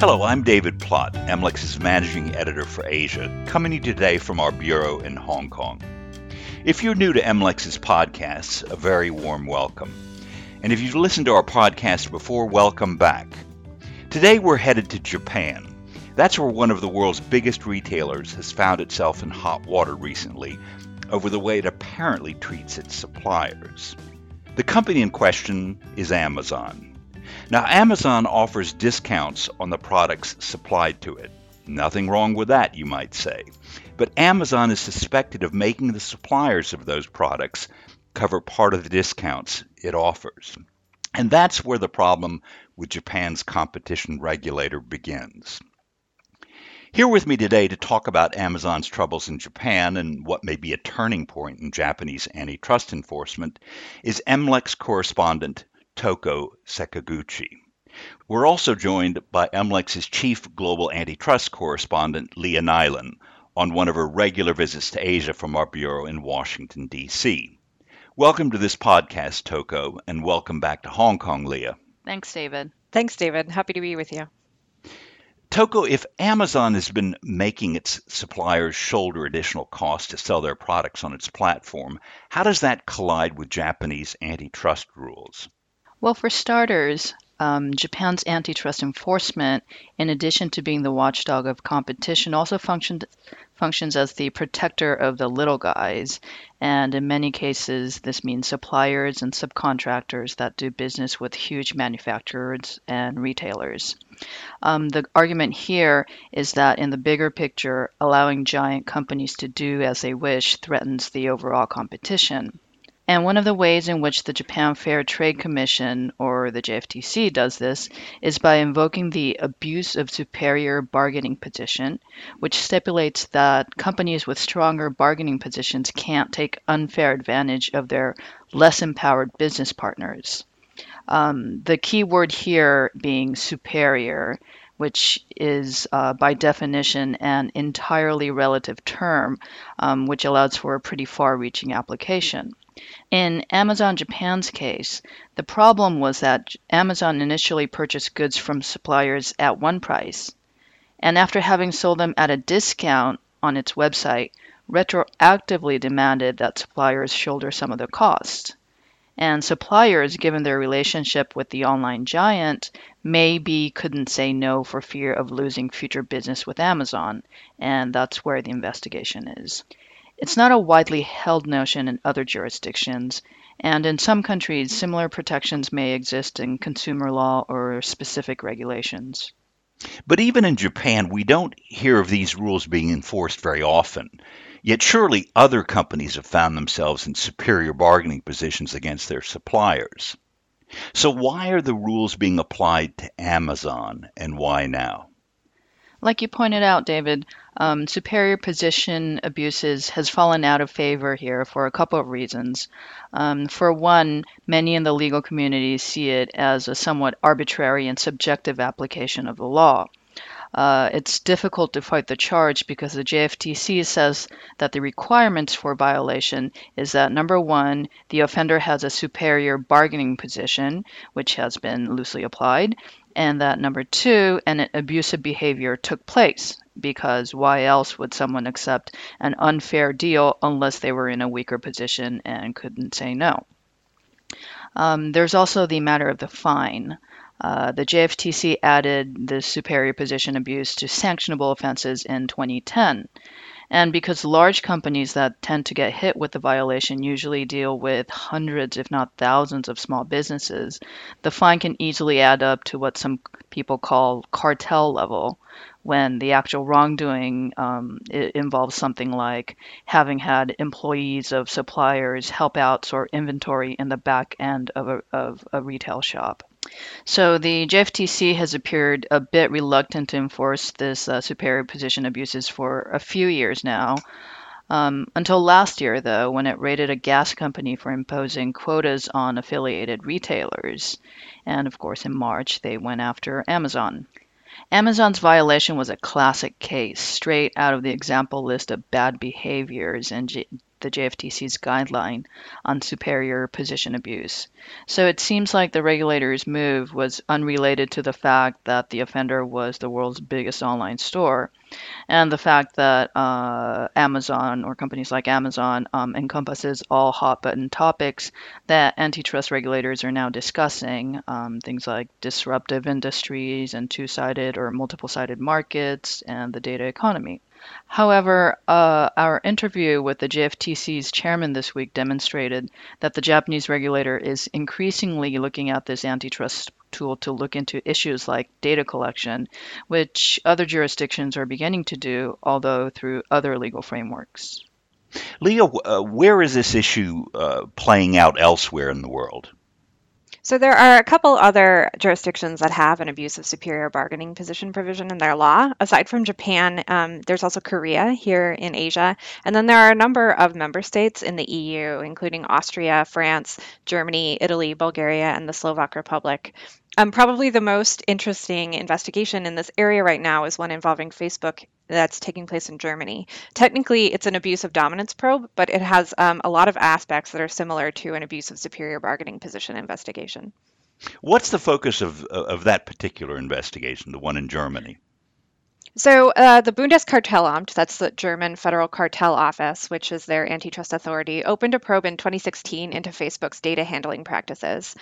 Hello, I'm David Plott, MLEX's managing editor for Asia, coming to you today from our bureau in Hong Kong. If you're new to MLEX's podcasts, a very warm welcome. And if you've listened to our podcast before, welcome back. Today we're headed to Japan. That's where one of the world's biggest retailers has found itself in hot water recently over the way it apparently treats its suppliers. The company in question is Amazon. Now, Amazon offers discounts on the products supplied to it. Nothing wrong with that, you might say. But Amazon is suspected of making the suppliers of those products cover part of the discounts it offers. And that's where the problem with Japan's competition regulator begins. Here with me today to talk about Amazon's troubles in Japan and what may be a turning point in Japanese antitrust enforcement is MLEX correspondent Toko Sakaguchi. We're also joined by MLEX's chief global antitrust correspondent, Leah Nylen, on one of her regular visits to Asia from our bureau in Washington, D.C. Welcome to this podcast, Toko, and welcome back to Hong Kong, Leah. Thanks, David. Thanks, David. Happy to be with you. Toko, if Amazon has been making its suppliers shoulder additional costs to sell their products on its platform, how does that collide with Japanese antitrust rules? Well, for starters, um, Japan's antitrust enforcement, in addition to being the watchdog of competition, also functioned, functions as the protector of the little guys. And in many cases, this means suppliers and subcontractors that do business with huge manufacturers and retailers. Um, the argument here is that in the bigger picture, allowing giant companies to do as they wish threatens the overall competition. And one of the ways in which the Japan Fair Trade Commission, or the JFTC, does this is by invoking the abuse of superior bargaining position, which stipulates that companies with stronger bargaining positions can't take unfair advantage of their less empowered business partners. Um, the key word here being superior, which is uh, by definition an entirely relative term, um, which allows for a pretty far reaching application. In Amazon Japan's case, the problem was that Amazon initially purchased goods from suppliers at one price, and after having sold them at a discount on its website, retroactively demanded that suppliers shoulder some of the cost. And suppliers, given their relationship with the online giant, maybe couldn't say no for fear of losing future business with Amazon, and that's where the investigation is. It's not a widely held notion in other jurisdictions, and in some countries, similar protections may exist in consumer law or specific regulations. But even in Japan, we don't hear of these rules being enforced very often. Yet surely other companies have found themselves in superior bargaining positions against their suppliers. So why are the rules being applied to Amazon and why now? Like you pointed out, David, um, superior position abuses has fallen out of favor here for a couple of reasons. Um, for one, many in the legal community see it as a somewhat arbitrary and subjective application of the law. Uh, it's difficult to fight the charge because the JFTC says that the requirements for violation is that number one, the offender has a superior bargaining position, which has been loosely applied, and that number two, an abusive behavior took place because why else would someone accept an unfair deal unless they were in a weaker position and couldn't say no? Um, there's also the matter of the fine. Uh, the JFTC added the superior position abuse to sanctionable offenses in 2010. And because large companies that tend to get hit with the violation usually deal with hundreds, if not thousands, of small businesses, the fine can easily add up to what some people call cartel level, when the actual wrongdoing um, involves something like having had employees of suppliers help out sort inventory in the back end of a, of a retail shop. So the JFTC has appeared a bit reluctant to enforce this uh, superior position abuses for a few years now. Um, until last year, though, when it raided a gas company for imposing quotas on affiliated retailers. And of course, in March, they went after Amazon. Amazon's violation was a classic case, straight out of the example list of bad behaviors in the JFTC's guideline on superior position abuse. So it seems like the regulator's move was unrelated to the fact that the offender was the world's biggest online store and the fact that uh, Amazon or companies like Amazon um, encompasses all hot button topics that antitrust regulators are now discussing, um, things like disruptive industries and two sided or multiple sided markets and the data economy. However, uh, our interview with the JFTC's chairman this week demonstrated that the Japanese regulator is increasingly looking at this antitrust tool to look into issues like data collection, which other jurisdictions are beginning to do, although through other legal frameworks. Leah, uh, where is this issue uh, playing out elsewhere in the world? So there are a couple other jurisdictions that have an abuse of superior bargaining position provision in their law. Aside from Japan, um, there's also Korea here in Asia. And then there are a number of member states in the EU, including Austria, France, Germany, Italy, Bulgaria, and the Slovak Republic. Um, probably the most interesting investigation in this area right now is one involving Facebook that's taking place in Germany. Technically, it's an abuse of dominance probe, but it has um, a lot of aspects that are similar to an abuse of superior bargaining position investigation. What's the focus of, of that particular investigation, the one in Germany? So, uh, the Bundeskartellamt, that's the German Federal Cartel Office, which is their antitrust authority, opened a probe in 2016 into Facebook's data handling practices.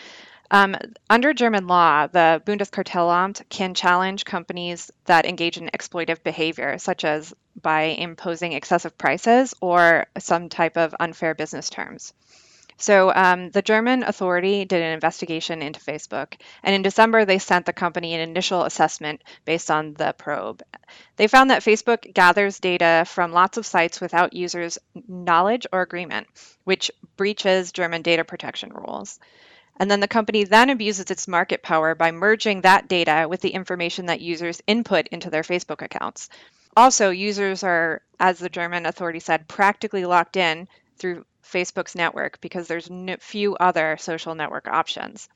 Um, under German law, the Bundeskartellamt can challenge companies that engage in exploitive behavior, such as by imposing excessive prices or some type of unfair business terms. So um, the German authority did an investigation into Facebook, and in December they sent the company an initial assessment based on the probe. They found that Facebook gathers data from lots of sites without users' knowledge or agreement, which breaches German data protection rules. And then the company then abuses its market power by merging that data with the information that users input into their Facebook accounts. Also, users are, as the German authority said, practically locked in through Facebook's network because there's no, few other social network options.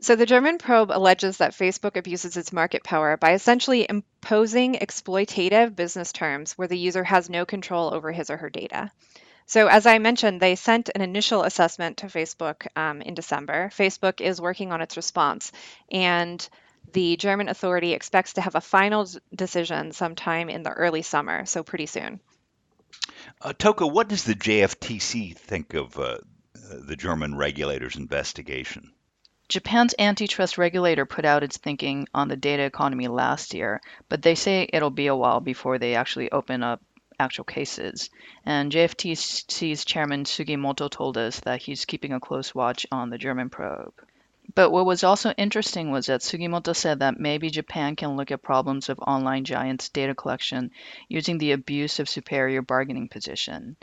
So the German probe alleges that Facebook abuses its market power by essentially imposing exploitative business terms where the user has no control over his or her data. So, as I mentioned, they sent an initial assessment to Facebook um, in December. Facebook is working on its response, and the German authority expects to have a final decision sometime in the early summer, so pretty soon. Uh, Toko, what does the JFTC think of uh, the German regulator's investigation? Japan's antitrust regulator put out its thinking on the data economy last year, but they say it'll be a while before they actually open up actual cases. And JFTC's chairman Sugimoto told us that he's keeping a close watch on the German probe. But what was also interesting was that Sugimoto said that maybe Japan can look at problems of online giants' data collection using the abuse of superior bargaining position.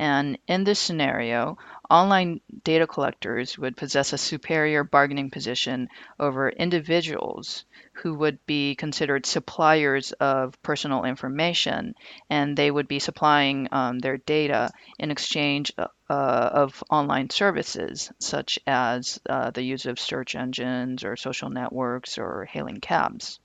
And in this scenario, online data collectors would possess a superior bargaining position over individuals who would be considered suppliers of personal information, and they would be supplying um, their data in exchange uh, of online services, such as uh, the use of search engines or social networks or hailing cabs.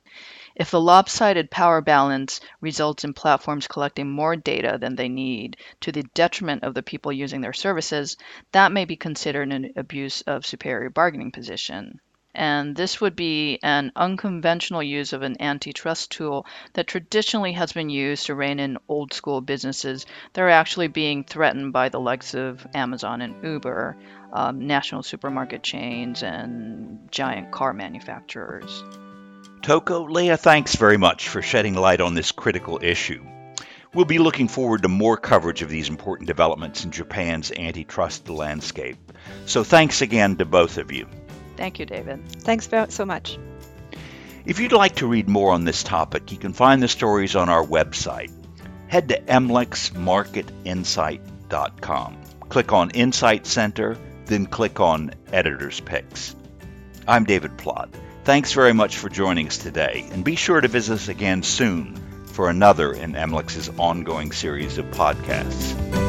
If the lopsided power balance results in platforms collecting more data than they need to the detriment of the people using their services, that may be considered an abuse of superior bargaining position. And this would be an unconventional use of an antitrust tool that traditionally has been used to rein in old school businesses that are actually being threatened by the likes of Amazon and Uber, um, national supermarket chains, and giant car manufacturers. Toko, Leah, thanks very much for shedding light on this critical issue. We'll be looking forward to more coverage of these important developments in Japan's antitrust landscape. So thanks again to both of you. Thank you, David. Thanks so much. If you'd like to read more on this topic, you can find the stories on our website. Head to mlexmarketinsight.com. Click on Insight Center, then click on Editor's Picks. I'm David Plott. Thanks very much for joining us today, and be sure to visit us again soon for another in MLEX's ongoing series of podcasts.